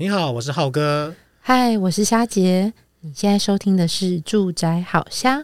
你好，我是浩哥。嗨，我是虾杰。你现在收听的是《住宅好虾》。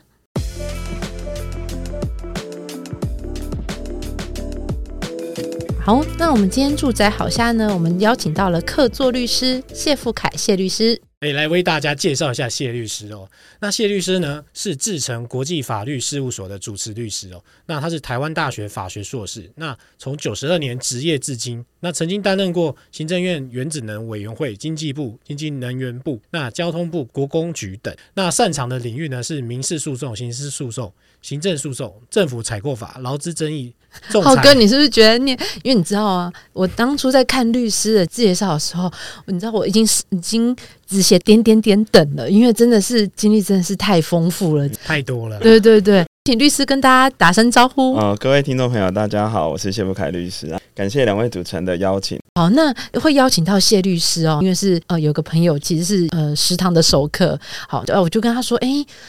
好，那我们今天住宅好虾呢，我们邀请到了客座律师谢富凯谢律师。哎，来为大家介绍一下谢律师哦。那谢律师呢，是志诚国际法律事务所的主持律师哦。那他是台湾大学法学硕士。那从九十二年执业至今，那曾经担任过行政院原子能委员会、经济部、经济能源部、那交通部国工局等。那擅长的领域呢，是民事诉讼、刑事诉讼、行政诉讼、政府采购法、劳资争议。浩哥，你是不是觉得你？因为你知道啊，我当初在看律师的介绍的时候，你知道我已经已经只写点点点等了，因为真的是经历真的是太丰富了，太多了。对对对。请律师跟大家打声招呼。呃，各位听众朋友，大家好，我是谢福凯律师啊，感谢两位主持人的邀请。好，那会邀请到谢律师哦，因为是呃有个朋友其实是呃食堂的熟客。好，呃我就跟他说，哎，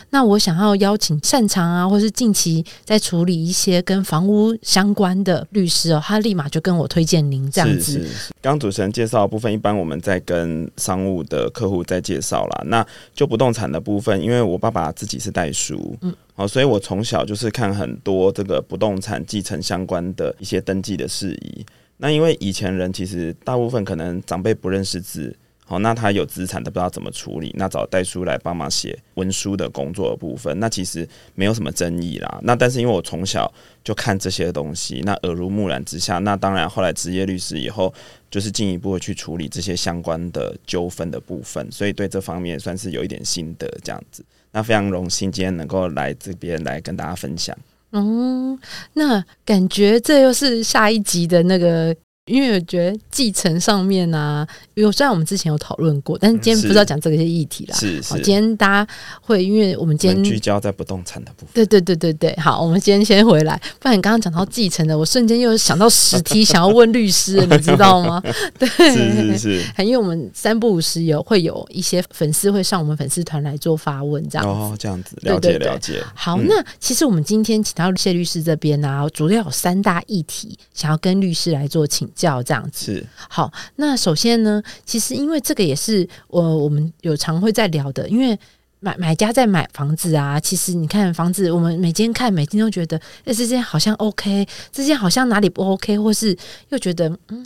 那我想要邀请擅长啊，或是近期在处理一些跟房屋相关的律师哦，他立马就跟我推荐您这样子。刚主持人介绍的部分，一般我们在跟商务的客户在介绍啦。那就不动产的部分，因为我爸爸自己是代书，嗯。好，所以我从小就是看很多这个不动产继承相关的一些登记的事宜。那因为以前人其实大部分可能长辈不认识字，好，那他有资产都不知道怎么处理，那找代书来帮忙写文书的工作的部分，那其实没有什么争议啦。那但是因为我从小就看这些东西，那耳濡目染之下，那当然后来职业律师以后，就是进一步的去处理这些相关的纠纷的部分，所以对这方面算是有一点心得这样子。那非常荣幸今天能够来这边来跟大家分享。嗯，那感觉这又是下一集的那个。因为我觉得继承上面啊，因为虽然我们之前有讨论过，但是今天不知道讲这个些议题啦。是是，今天大家会，因为我们今天聚焦在不动产的部分。对对对对对，好，我们今天先回来。不然你刚刚讲到继承的，我瞬间又想到实题想要问律师，你知道吗？对，是是是。因为我们三不五时有会有一些粉丝会上我们粉丝团来做发问，这样。哦，这样子，了解了解。好，那其实我们今天请到谢律师这边呢、啊，主要有三大议题想要跟律师来做请教，这样子。是好，那首先呢，其实因为这个也是我我们有常会在聊的，因为买买家在买房子啊，其实你看房子，我们每间看每天都觉得，哎，这间好像 OK，这间好像哪里不 OK，或是又觉得嗯。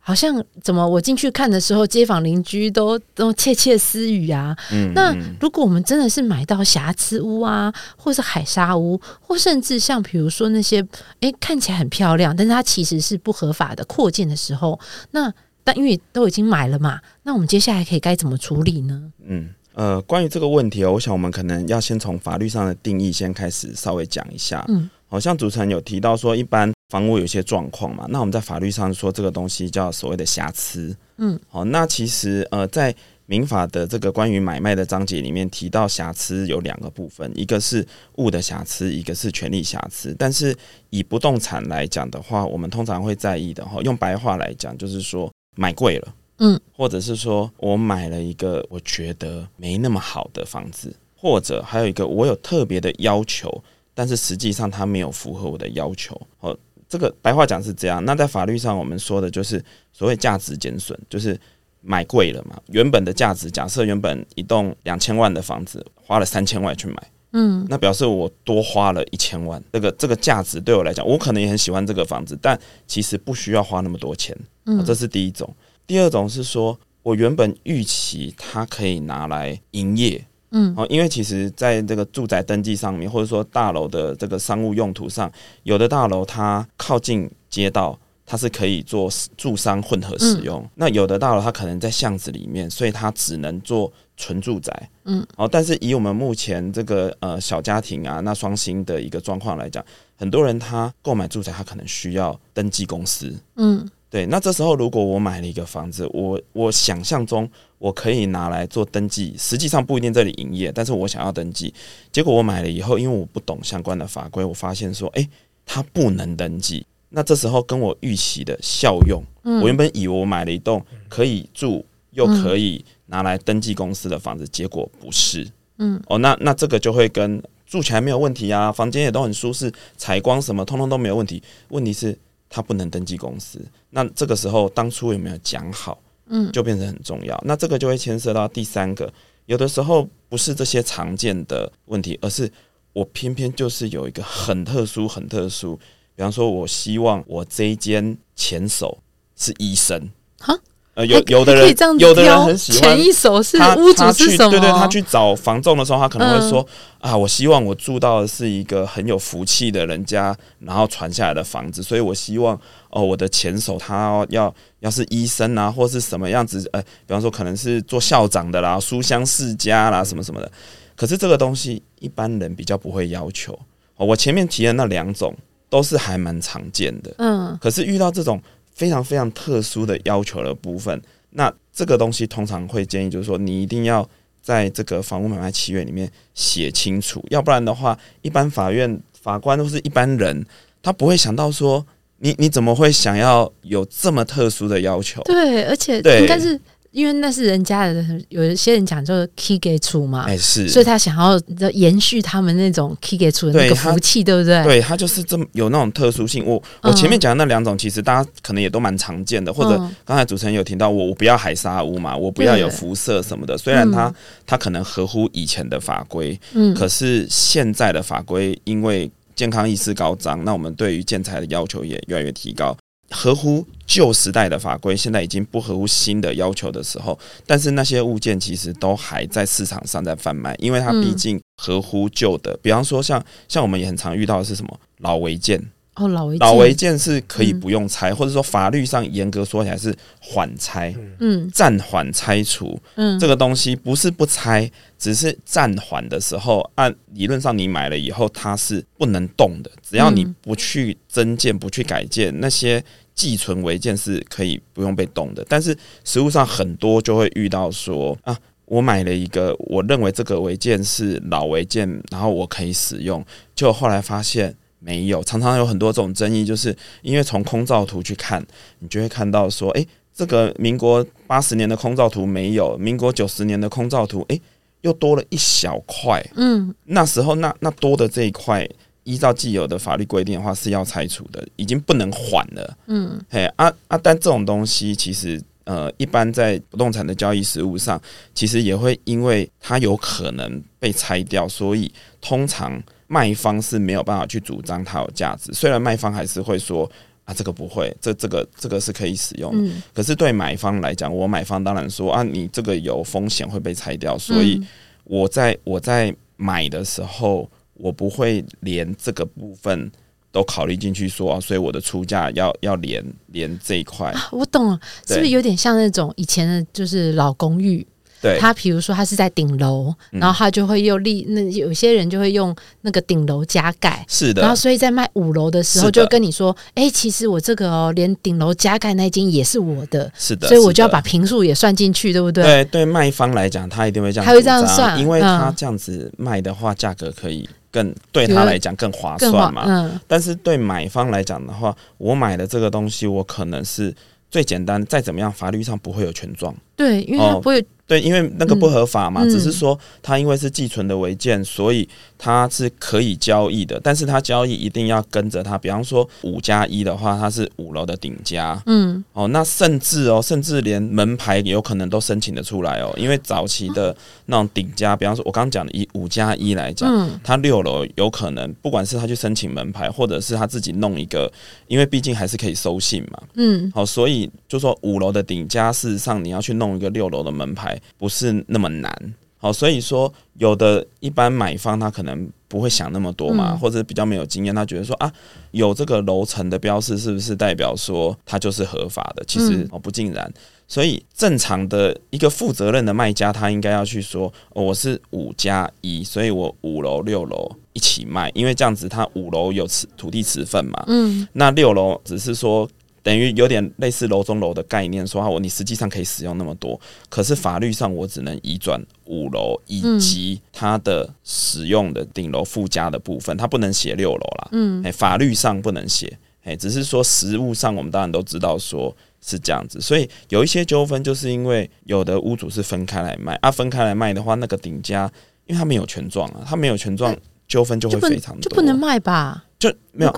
好像怎么我进去看的时候，街坊邻居都都窃窃私语啊。嗯，那如果我们真的是买到瑕疵屋啊，或是海沙屋，或甚至像比如说那些诶看起来很漂亮，但是它其实是不合法的扩建的时候，那但因为都已经买了嘛，那我们接下来可以该怎么处理呢？嗯呃，关于这个问题哦，我想我们可能要先从法律上的定义先开始稍微讲一下。嗯，好像主持人有提到说一般。房屋有些状况嘛，那我们在法律上说这个东西叫所谓的瑕疵，嗯，好，那其实呃，在民法的这个关于买卖的章节里面提到瑕疵有两个部分，一个是物的瑕疵，一个是权利瑕疵。但是以不动产来讲的话，我们通常会在意的哈，用白话来讲就是说买贵了，嗯，或者是说我买了一个我觉得没那么好的房子，或者还有一个我有特别的要求，但是实际上它没有符合我的要求，哦。这个白话讲是这样，那在法律上我们说的就是所谓价值减损，就是买贵了嘛。原本的价值，假设原本一栋两千万的房子，花了三千万去买，嗯，那表示我多花了一千万。这个这个价值对我来讲，我可能也很喜欢这个房子，但其实不需要花那么多钱。嗯，这是第一种。第二种是说我原本预期它可以拿来营业。嗯，哦，因为其实在这个住宅登记上面，或者说大楼的这个商务用途上，有的大楼它靠近街道，它是可以做住商混合使用；那有的大楼它可能在巷子里面，所以它只能做纯住宅。嗯，哦，但是以我们目前这个呃小家庭啊，那双薪的一个状况来讲，很多人他购买住宅，他可能需要登记公司。嗯。对，那这时候如果我买了一个房子，我我想象中我可以拿来做登记，实际上不一定这里营业，但是我想要登记，结果我买了以后，因为我不懂相关的法规，我发现说，诶，它不能登记。那这时候跟我预期的效用，我原本以为我买了一栋可以住又可以拿来登记公司的房子，结果不是。嗯，哦，那那这个就会跟住起来没有问题啊，房间也都很舒适，采光什么通通都没有问题，问题是。它不能登记公司，那这个时候当初有没有讲好？嗯，就变成很重要。嗯、那这个就会牵涉到第三个，有的时候不是这些常见的问题，而是我偏偏就是有一个很特殊、很特殊。比方说，我希望我这一间前手是医生，哈。呃，有有的人，有的人很喜欢。前一手是屋主是什么？对对，他去找房仲的时候，他可能会说：“嗯、啊，我希望我住到的是一个很有福气的人家，然后传下来的房子，所以我希望哦，我的前手他要要是医生啊，或是什么样子？呃，比方说可能是做校长的啦，书香世家啦，什么什么的。可是这个东西一般人比较不会要求。哦，我前面提的那两种都是还蛮常见的。嗯，可是遇到这种。非常非常特殊的要求的部分，那这个东西通常会建议，就是说你一定要在这个房屋买卖契约里面写清楚，要不然的话，一般法院法官都是一般人，他不会想到说你你怎么会想要有这么特殊的要求？对，而且应该是。因为那是人家的，有一些人讲就是 key 给出嘛，哎是，所以他想要延续他们那种 key 给出的那个福气，对不对？对，他就是这么有那种特殊性。我我前面讲的那两种，其实大家可能也都蛮常见的，或者刚才主持人有提到我我不要海沙屋嘛，我不要有辐射什么的。虽然它它可能合乎以前的法规，嗯，可是现在的法规因为健康意识高涨，那我们对于建材的要求也越来越提高。合乎旧时代的法规，现在已经不合乎新的要求的时候，但是那些物件其实都还在市场上在贩卖，因为它毕竟合乎旧的。比方说像，像像我们也很常遇到的是什么老违建。哦，老违老违建是可以不用拆，嗯、或者说法律上严格说起来是缓拆，嗯，暂缓拆除，嗯，这个东西不是不拆，只是暂缓的时候，按理论上你买了以后它是不能动的，只要你不去增建、不去改建，那些寄存违建是可以不用被动的。但是实物上很多就会遇到说啊，我买了一个，我认为这个违建是老违建，然后我可以使用，就后来发现。没有，常常有很多种争议，就是因为从空照图去看，你就会看到说，诶，这个民国八十年的空照图没有，民国九十年的空照图，诶，又多了一小块。嗯，那时候那那多的这一块，依照既有的法律规定的话是要拆除的，已经不能缓了。嗯，嘿啊啊，但这种东西其实呃，一般在不动产的交易实务上，其实也会因为它有可能被拆掉，所以通常。卖方是没有办法去主张它有价值，虽然卖方还是会说啊，这个不会，这这个这个是可以使用的。嗯、可是对买方来讲，我买方当然说啊，你这个有风险会被拆掉，所以我在我在买的时候，我不会连这个部分都考虑进去说，啊，所以我的出价要要连连这一块。我懂了，是不是有点像那种以前的，就是老公寓？对他，比如说他是在顶楼，然后他就会又立那有些人就会用那个顶楼加盖，是的。然后所以在卖五楼的时候，就跟你说，哎的，其实我这个哦，连顶楼加盖那间也是我的，是的。所以我就要把平数也算进去，对不对？对对，卖方来讲，他一定会这样，他会这样算，因为他这样子卖的话，价格可以更对他来讲更划算嘛。嗯。但是对买方来讲的话，我买的这个东西，我可能是最简单，再怎么样，法律上不会有权状。对，因为它不会。对，因为那个不合法嘛，嗯、只是说它因为是寄存的违建，所以它是可以交易的。但是它交易一定要跟着它，比方说五加一的话，它是五楼的顶加。嗯，哦，那甚至哦，甚至连门牌有可能都申请得出来哦。因为早期的那种顶加，比方说我刚刚讲的以五加一来讲，嗯、它六楼有可能，不管是他去申请门牌，或者是他自己弄一个，因为毕竟还是可以收信嘛。嗯，好，所以就说五楼的顶加，事实上你要去弄一个六楼的门牌。不是那么难，好，所以说有的一般买方他可能不会想那么多嘛，或者比较没有经验，他觉得说啊，有这个楼层的标示是不是代表说它就是合法的？其实哦不尽然，所以正常的一个负责任的卖家，他应该要去说，哦，我是五加一，所以我五楼六楼一起卖，因为这样子他五楼有持土地持份嘛，嗯，那六楼只是说。等于有点类似楼中楼的概念，说我你实际上可以使用那么多，可是法律上我只能移转五楼以及它的使用的顶楼附加的部分，它不能写六楼啦。嗯，哎法律上不能写，哎，只是说实物上我们当然都知道说是这样子，所以有一些纠纷就是因为有的屋主是分开来卖啊，分开来卖的话，那个顶加因为他没有权状啊，他没有权状，纠纷就会非常多，就不能卖吧？就没有，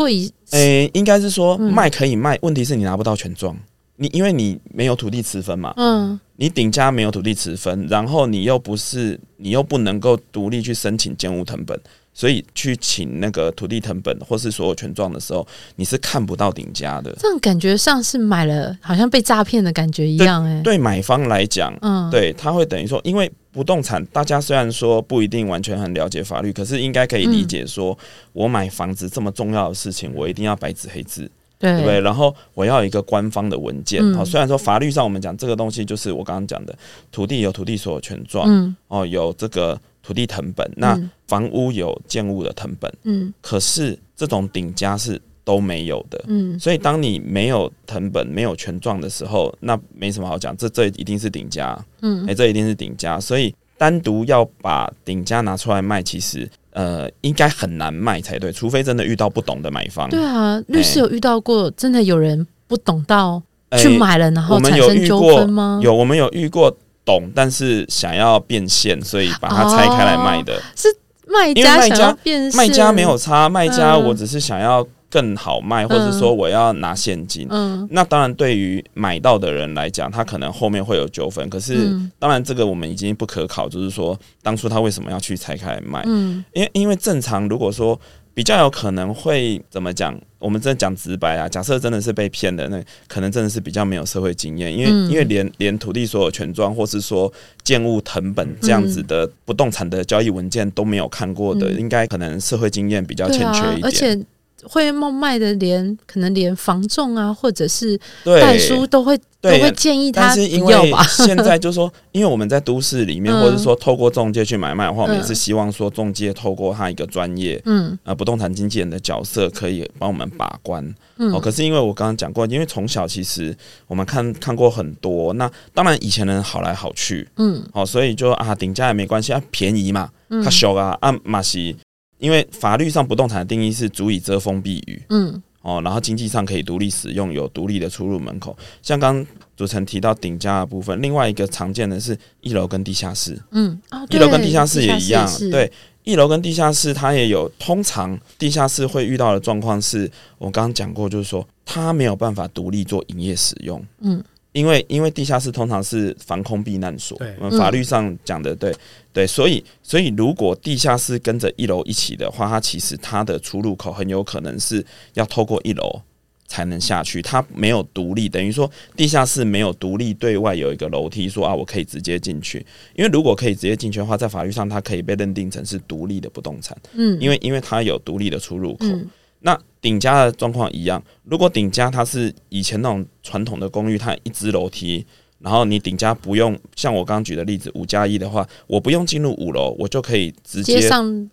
诶、欸，应该是说卖可以卖，嗯、问题是你拿不到权状，你因为你没有土地持分嘛，嗯，你顶家没有土地持分，然后你又不是，你又不能够独立去申请建物成本。所以去请那个土地成本或是所有权状的时候，你是看不到顶家的。这样感觉像是买了，好像被诈骗的感觉一样、欸。哎，对买方来讲，嗯，对，他会等于说，因为不动产，大家虽然说不一定完全很了解法律，可是应该可以理解说，我买房子这么重要的事情，我一定要白纸黑字，对不对？然后我要一个官方的文件。好、嗯，虽然说法律上我们讲这个东西，就是我刚刚讲的，土地有土地所有权状，嗯，哦，有这个。土地成本，那房屋有建物的成本，嗯，可是这种顶加是都没有的，嗯，所以当你没有藤本、没有权状的时候，那没什么好讲，这这一定是顶家，嗯，哎、欸，这一定是顶家，所以单独要把顶家拿出来卖，其实呃应该很难卖才对，除非真的遇到不懂的买方。对啊，律师有遇到过真的有人不懂到去买了，然后产生纠纷吗？有，我们有遇过。懂，但是想要变现，所以把它拆开来卖的。哦、是卖家想要变现，卖家没有差，卖家我只是想要更好卖，嗯、或者说我要拿现金。嗯，那当然对于买到的人来讲，他可能后面会有纠纷。可是当然这个我们已经不可考，就是说当初他为什么要去拆开来卖？嗯，因为因为正常如果说。比较有可能会怎么讲？我们真的讲直白啊，假设真的是被骗的，那可能真的是比较没有社会经验，因为、嗯、因为连连土地所有权状，或是说建物謄本这样子的不动产的交易文件都没有看过的，嗯、应该可能社会经验比较欠缺一点。嗯会冒卖的连可能连房仲啊，或者是代书都会都会建议他不要吧。现在就是说，因为我们在都市里面，或者说透过中介去买卖的话，我们也是希望说中介透过他一个专业，嗯，呃，不动产经纪人的角色可以帮我们把关。哦，可是因为我刚刚讲过，因为从小其实我们看看过很多，那当然以前人好来好去，嗯，哦，所以就啊顶价也没关系啊，便宜嘛，他小啊啊马西。因为法律上不动产的定义是足以遮风避雨，嗯，哦，然后经济上可以独立使用，有独立的出入门口。像刚主持人提到顶加的部分，另外一个常见的是一楼跟地下室，嗯，哦，一楼跟地下室也一样，对，一楼跟地下室它也有。通常地下室会遇到的状况是，我刚刚讲过，就是说它没有办法独立做营业使用，嗯。因为因为地下室通常是防空避难所，我们法律上讲的对对，所以所以如果地下室跟着一楼一起的话，它其实它的出入口很有可能是要透过一楼才能下去，它没有独立，等于说地下室没有独立对外有一个楼梯，说啊我可以直接进去，因为如果可以直接进去的话，在法律上它可以被认定成是独立的不动产，嗯，因为因为它有独立的出入口。那顶家的状况一样，如果顶家它是以前那种传统的公寓，它一只楼梯，然后你顶家不用像我刚刚举的例子五加一的话，我不用进入五楼，我就可以直接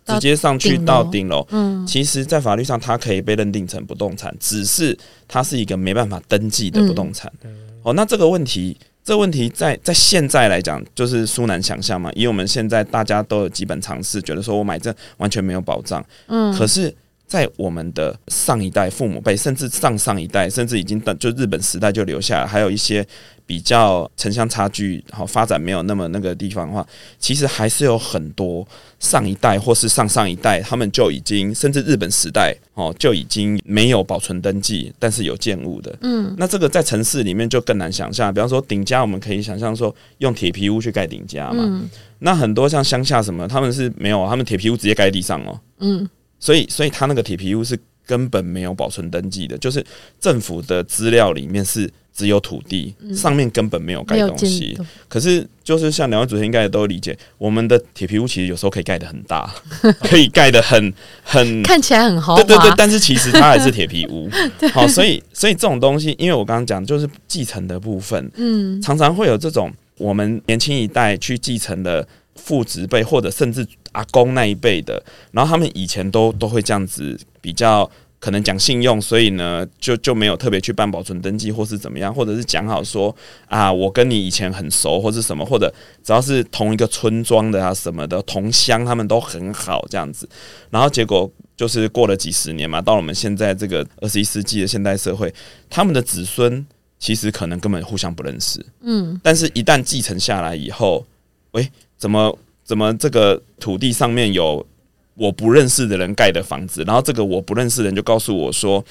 直接上去到顶楼。嗯，其实，在法律上它可以被认定成不动产，只是它是一个没办法登记的不动产。嗯、哦，那这个问题，这问题在在现在来讲就是殊难想象嘛，因为我们现在大家都有基本常识，觉得说我买这完全没有保障。嗯，可是。在我们的上一代父母辈，甚至上上一代，甚至已经等就日本时代就留下来，还有一些比较城乡差距好发展没有那么那个地方的话，其实还是有很多上一代或是上上一代，他们就已经甚至日本时代哦就已经没有保存登记，但是有建物的。嗯，那这个在城市里面就更难想象。比方说顶家，我们可以想象说用铁皮屋去盖顶家嘛。嗯，那很多像乡下什么，他们是没有，他们铁皮屋直接盖地上哦。嗯。所以，所以他那个铁皮屋是根本没有保存登记的，就是政府的资料里面是只有土地，上面根本没有盖东西。可是，就是像两位主持人应该也都理解，我们的铁皮屋其实有时候可以盖得很大，可以盖得很很 看起来很豪华，对对对。但是其实它还是铁皮屋。好，所以所以这种东西，因为我刚刚讲就是继承的部分，嗯，常常会有这种我们年轻一代去继承的。父执辈或者甚至阿公那一辈的，然后他们以前都都会这样子比较可能讲信用，所以呢就就没有特别去办保存登记或是怎么样，或者是讲好说啊我跟你以前很熟或是什么，或者只要是同一个村庄的啊什么的同乡，他们都很好这样子，然后结果就是过了几十年嘛，到了我们现在这个二十一世纪的现代社会，他们的子孙其实可能根本互相不认识，嗯，但是一旦继承下来以后，喂。怎么怎么这个土地上面有我不认识的人盖的房子，然后这个我不认识的人就告诉我说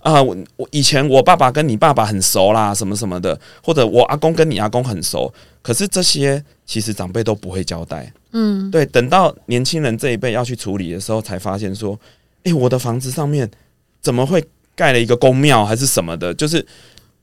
啊，我我以前我爸爸跟你爸爸很熟啦，什么什么的，或者我阿公跟你阿公很熟，可是这些其实长辈都不会交代。嗯，对，等到年轻人这一辈要去处理的时候，才发现说，诶，我的房子上面怎么会盖了一个公庙还是什么的？就是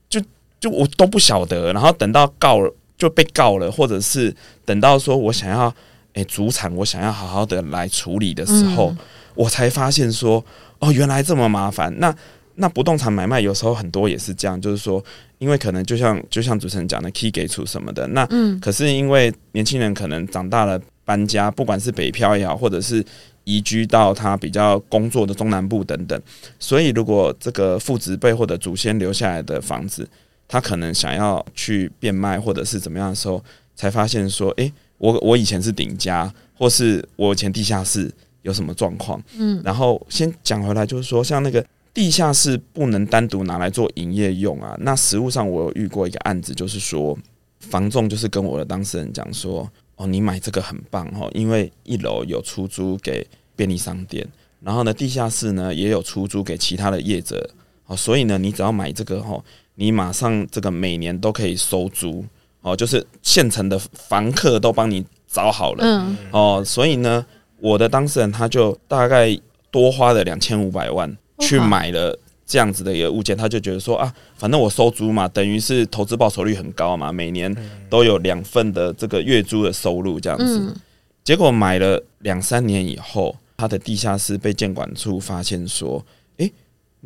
就就我都不晓得，然后等到告了就被告了，或者是等到说我想要。诶，主产我想要好好的来处理的时候，嗯、我才发现说，哦，原来这么麻烦。那那不动产买卖有时候很多也是这样，就是说，因为可能就像就像主持人讲的，key 给出什么的，那嗯，可是因为年轻人可能长大了搬家，不管是北漂也好，或者是移居到他比较工作的中南部等等，所以如果这个父执辈或者祖先留下来的房子，他可能想要去变卖或者是怎么样的时候，才发现说，诶。我我以前是顶家，或是我以前地下室有什么状况？嗯，然后先讲回来，就是说，像那个地下室不能单独拿来做营业用啊。那实物上我有遇过一个案子，就是说，房仲就是跟我的当事人讲说，哦，你买这个很棒哦，因为一楼有出租给便利商店，然后呢，地下室呢也有出租给其他的业者，哦，所以呢，你只要买这个哦，你马上这个每年都可以收租。哦，就是现成的房客都帮你找好了，嗯，哦，所以呢，我的当事人他就大概多花了两千五百万去买了这样子的一个物件，他就觉得说啊，反正我收租嘛，等于是投资报酬率很高嘛，每年都有两份的这个月租的收入这样子。结果买了两三年以后，他的地下室被监管处发现说，诶，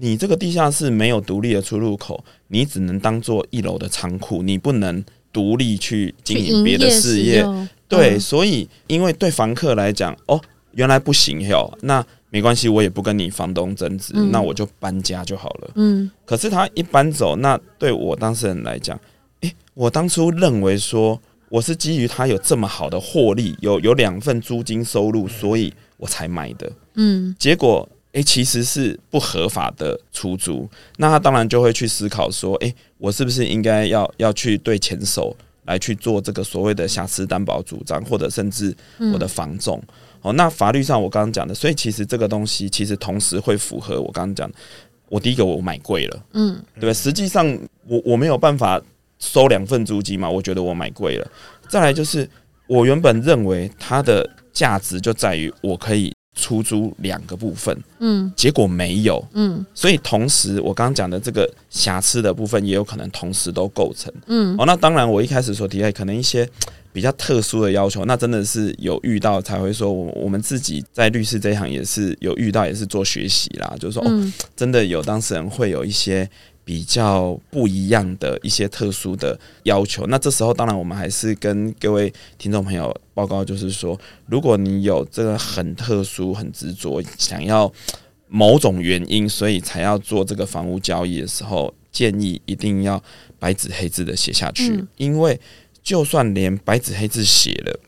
你这个地下室没有独立的出入口，你只能当做一楼的仓库，你不能。独立去经营别的事业，对，所以因为对房客来讲，哦，原来不行哟，那没关系，我也不跟你房东争执，嗯、那我就搬家就好了。嗯，可是他一搬走，那对我当事人来讲，诶、欸，我当初认为说我是基于他有这么好的获利，有有两份租金收入，所以我才买的。嗯，结果。诶、欸，其实是不合法的出租，那他当然就会去思考说，诶、欸，我是不是应该要要去对前手来去做这个所谓的瑕疵担保主张，或者甚至我的房仲？哦，那法律上我刚刚讲的，所以其实这个东西其实同时会符合我刚刚讲的，我第一个我买贵了，嗯，对，实际上我我没有办法收两份租金嘛，我觉得我买贵了。再来就是我原本认为它的价值就在于我可以。出租两个部分，嗯，结果没有，嗯，所以同时我刚刚讲的这个瑕疵的部分也有可能同时都构成，嗯，哦，那当然我一开始所提的可能一些比较特殊的要求，那真的是有遇到才会说，我我们自己在律师这一行也是有遇到，也是做学习啦，就是说，哦，真的有当事人会有一些。比较不一样的一些特殊的要求，那这时候当然我们还是跟各位听众朋友报告，就是说，如果你有这个很特殊、很执着，想要某种原因，所以才要做这个房屋交易的时候，建议一定要白纸黑字的写下去，因为就算连白纸黑字写了，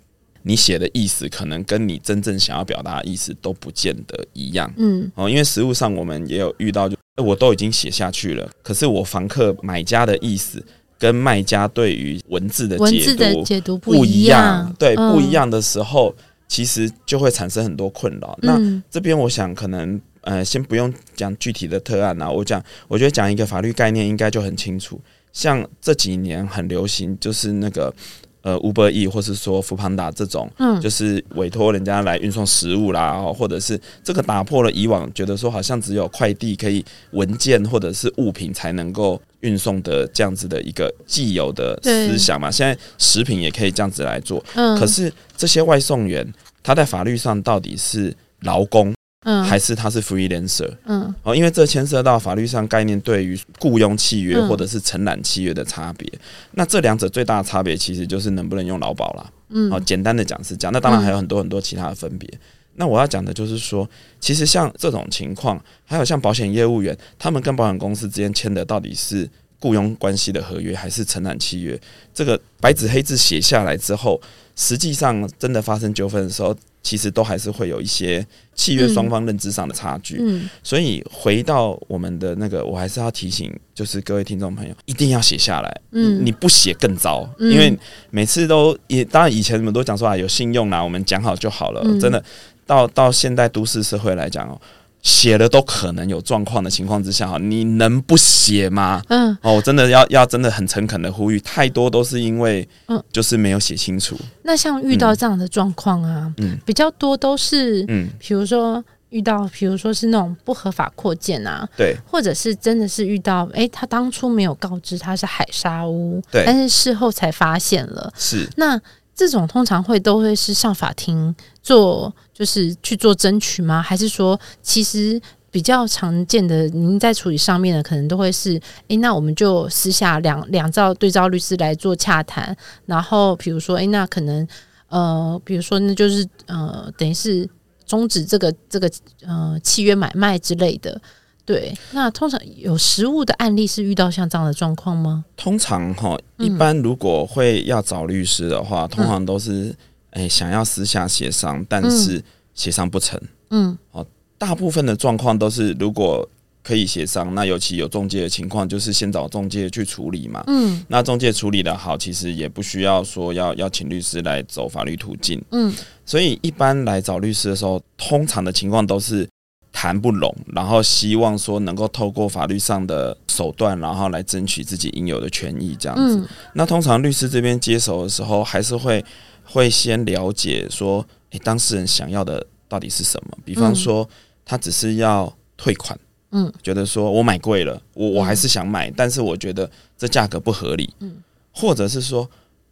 你写的意思可能跟你真正想要表达的意思都不见得一样。嗯，哦，因为实物上我们也有遇到就。我都已经写下去了，可是我房客买家的意思跟卖家对于文字的解读解读不一样，对，不一样的时候，其实就会产生很多困扰。那这边我想可能呃，先不用讲具体的特案啊，我讲，我觉得讲一个法律概念应该就很清楚。像这几年很流行，就是那个。呃，Uber E 或是说 Foodpanda 这种，嗯，就是委托人家来运送食物啦，或者是这个打破了以往觉得说好像只有快递可以文件或者是物品才能够运送的这样子的一个既有的思想嘛。现在食品也可以这样子来做，嗯，可是这些外送员他在法律上到底是劳工？嗯，还是他是 freelancer，嗯，哦，因为这牵涉到法律上概念对于雇佣契约或者是承揽契约的差别。那这两者最大的差别其实就是能不能用劳保啦。嗯，好，简单的讲是这样。那当然还有很多很多其他的分别。那我要讲的就是说，其实像这种情况，还有像保险业务员，他们跟保险公司之间签的到底是雇佣关系的合约还是承揽契约？这个白纸黑字写下来之后，实际上真的发生纠纷的时候。其实都还是会有一些契约双方认知上的差距，嗯，所以回到我们的那个，我还是要提醒，就是各位听众朋友，一定要写下来，嗯，你不写更糟，因为每次都也当然以前我们都讲说啊，有信用啦，我们讲好就好了，真的。到到现代都市社会来讲哦。写了都可能有状况的情况之下，哈，你能不写吗？嗯，哦，我真的要要真的很诚恳的呼吁，太多都是因为，嗯，就是没有写清楚。那像遇到这样的状况啊，嗯，比较多都是，嗯，比如说遇到，比如说是那种不合法扩建啊，对，或者是真的是遇到，哎，他当初没有告知他是海沙屋，对，但是事后才发现了，是。那。这种通常会都会是上法庭做，就是去做争取吗？还是说，其实比较常见的，您在处理上面的，可能都会是，诶，那我们就私下两两造对照律师来做洽谈，然后比如说，诶，那可能呃，比如说那就是呃，等于是终止这个这个呃契约买卖之类的。对，那通常有实物的案例是遇到像这样的状况吗？通常哈，一般如果会要找律师的话，嗯、通常都是诶、欸、想要私下协商，但是协商不成。嗯，哦，大部分的状况都是如果可以协商，那尤其有中介的情况，就是先找中介去处理嘛。嗯，那中介处理的好，其实也不需要说要要请律师来走法律途径。嗯，所以一般来找律师的时候，通常的情况都是。谈不拢，然后希望说能够透过法律上的手段，然后来争取自己应有的权益，这样子。嗯、那通常律师这边接手的时候，还是会会先了解说，诶，当事人想要的到底是什么？比方说，他只是要退款，嗯，觉得说我买贵了，我我还是想买，嗯、但是我觉得这价格不合理，嗯，或者是说，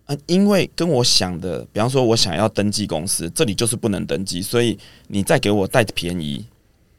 啊，因为跟我想的，比方说，我想要登记公司，这里就是不能登记，所以你再给我带便宜。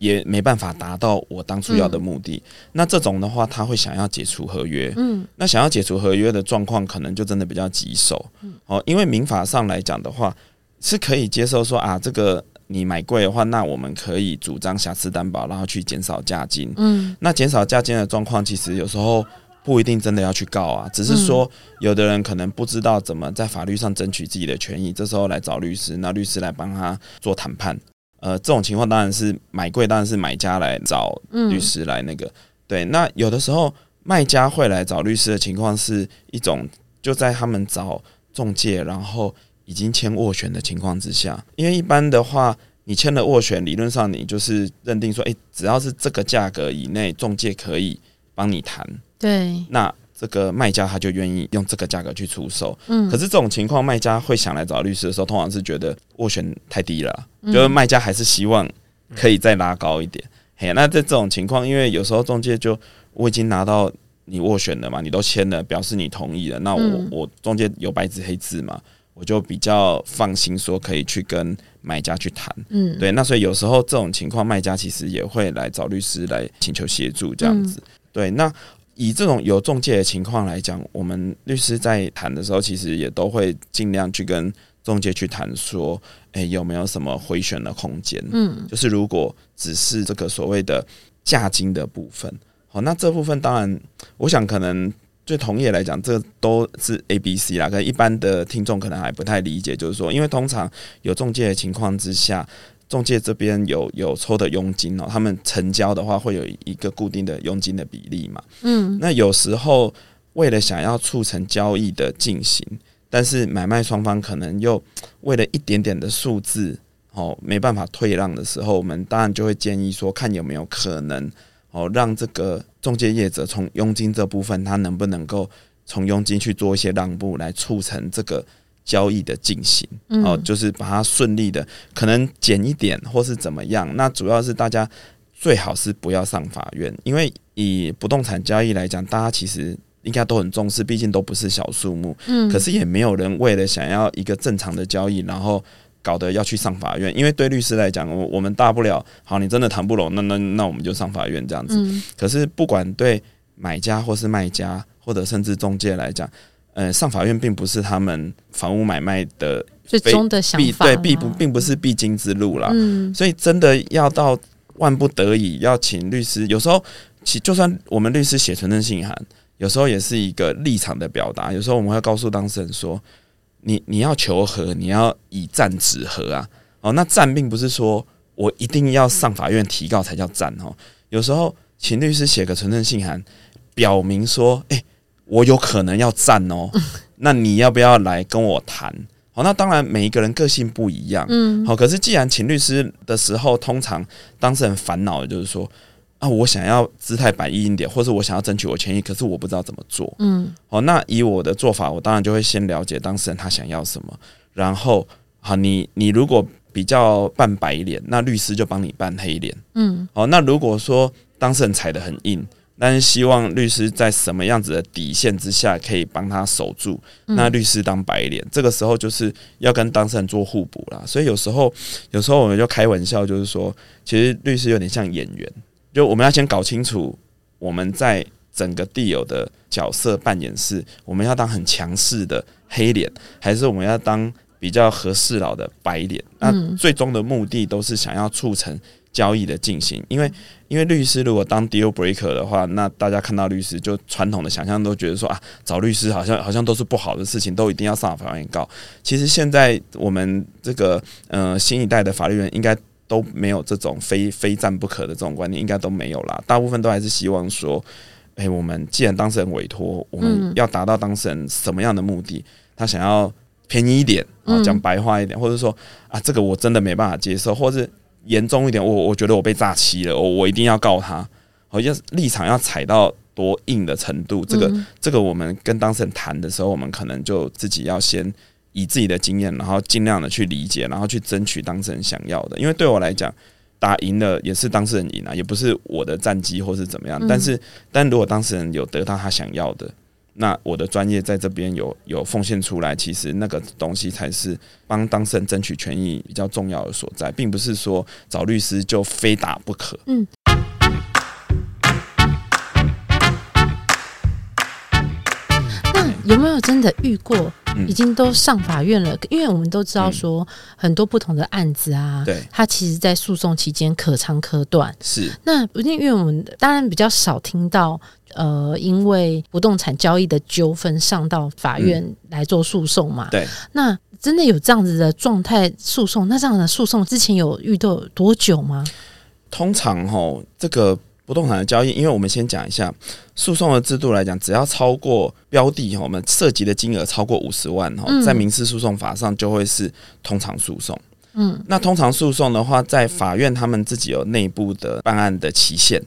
也没办法达到我当初要的目的。嗯、那这种的话，他会想要解除合约。嗯，那想要解除合约的状况，可能就真的比较棘手。嗯，哦，因为民法上来讲的话，是可以接受说啊，这个你买贵的话，那我们可以主张瑕疵担保，然后去减少价金。嗯，那减少价金的状况，其实有时候不一定真的要去告啊，只是说有的人可能不知道怎么在法律上争取自己的权益，这时候来找律师，那律师来帮他做谈判。呃，这种情况当然是买贵，当然是买家来找律师来那个。嗯、对，那有的时候卖家会来找律师的情况是一种，就在他们找中介，然后已经签斡旋的情况之下，因为一般的话，你签了斡旋，理论上你就是认定说，诶，只要是这个价格以内，中介可以帮你谈。对，那。这个卖家他就愿意用这个价格去出售，嗯，可是这种情况，卖家会想来找律师的时候，通常是觉得斡旋太低了，嗯、就是卖家还是希望可以再拉高一点。嗯、嘿，那在这种情况，因为有时候中介就我已经拿到你斡旋了嘛，你都签了，表示你同意了，那我、嗯、我中介有白纸黑字嘛，我就比较放心说可以去跟买家去谈，嗯，对，那所以有时候这种情况，卖家其实也会来找律师来请求协助这样子，嗯、对，那。以这种有中介的情况来讲，我们律师在谈的时候，其实也都会尽量去跟中介去谈，说，诶，有没有什么回旋的空间？嗯，就是如果只是这个所谓的价金的部分，好，那这部分当然，我想可能对同业来讲，这都是 A、B、C 啦。可能一般的听众可能还不太理解，就是说，因为通常有中介的情况之下。仲介这边有有抽的佣金哦，他们成交的话会有一个固定的佣金的比例嘛。嗯，那有时候为了想要促成交易的进行，但是买卖双方可能又为了一点点的数字哦，没办法退让的时候，我们当然就会建议说，看有没有可能哦，让这个中介业者从佣金这部分，他能不能够从佣金去做一些让步，来促成这个。交易的进行，哦，就是把它顺利的，可能减一点或是怎么样。那主要是大家最好是不要上法院，因为以不动产交易来讲，大家其实应该都很重视，毕竟都不是小数目。嗯，可是也没有人为了想要一个正常的交易，然后搞得要去上法院。因为对律师来讲，我我们大不了，好，你真的谈不拢，那那那我们就上法院这样子。嗯，可是不管对买家或是卖家，或者甚至中介来讲。呃，上法院并不是他们房屋买卖的最终的想法，对，必不并不是必经之路啦。嗯，所以真的要到万不得已要请律师，有时候其就算我们律师写存证信函，有时候也是一个立场的表达。有时候我们会告诉当事人说，你你要求和，你要以战止和啊。哦，那战并不是说我一定要上法院提告才叫战哦。有时候请律师写个存证信函，表明说，哎、欸。我有可能要战哦，那你要不要来跟我谈？好，那当然每一个人个性不一样，嗯，好，可是既然请律师的时候，通常当事人烦恼的就是说啊，我想要姿态摆硬一点，或者我想要争取我权益，可是我不知道怎么做，嗯，好，那以我的做法，我当然就会先了解当事人他想要什么，然后好，你你如果比较扮白脸，那律师就帮你扮黑脸，嗯，好，那如果说当事人踩得很硬。但是希望律师在什么样子的底线之下可以帮他守住，那律师当白脸，这个时候就是要跟当事人做互补啦。所以有时候，有时候我们就开玩笑，就是说，其实律师有点像演员，就我们要先搞清楚我们在整个 deal 的角色扮演是，我们要当很强势的黑脸，还是我们要当比较和事佬的白脸？那最终的目的都是想要促成交易的进行，因为因为律师如果当 deal breaker 的话，那大家看到律师就传统的想象都觉得说啊，找律师好像好像都是不好的事情，都一定要上法院告。其实现在我们这个呃新一代的法律人应该都没有这种非非战不可的这种观念，应该都没有啦。大部分都还是希望说，哎，我们既然当事人委托，我们要达到当事人什么样的目的？他想要便宜一点啊，讲白话一点，或者说啊，这个我真的没办法接受，或者。严重一点，我我觉得我被诈欺了，我我一定要告他，好像立场要踩到多硬的程度，这个、嗯、这个我们跟当事人谈的时候，我们可能就自己要先以自己的经验，然后尽量的去理解，然后去争取当事人想要的。因为对我来讲，打赢了也是当事人赢啊，也不是我的战绩或是怎么样。但是，但如果当事人有得到他想要的。那我的专业在这边有有奉献出来，其实那个东西才是帮当事人争取权益比较重要的所在，并不是说找律师就非打不可。嗯。有没有真的遇过？已经都上法院了，因为我们都知道说很多不同的案子啊，对，它其实在诉讼期间可长可短。是。那因为我们当然比较少听到。呃，因为不动产交易的纠纷上到法院来做诉讼嘛？对。那真的有这样子的状态诉讼？那这样的诉讼之前有遇到多久吗？通常哦，这个不动产的交易，因为我们先讲一下诉讼的制度来讲，只要超过标的，我们涉及的金额超过五十万，哈，在民事诉讼法上就会是通常诉讼。嗯。那通常诉讼的话，在法院他们自己有内部的办案的期限。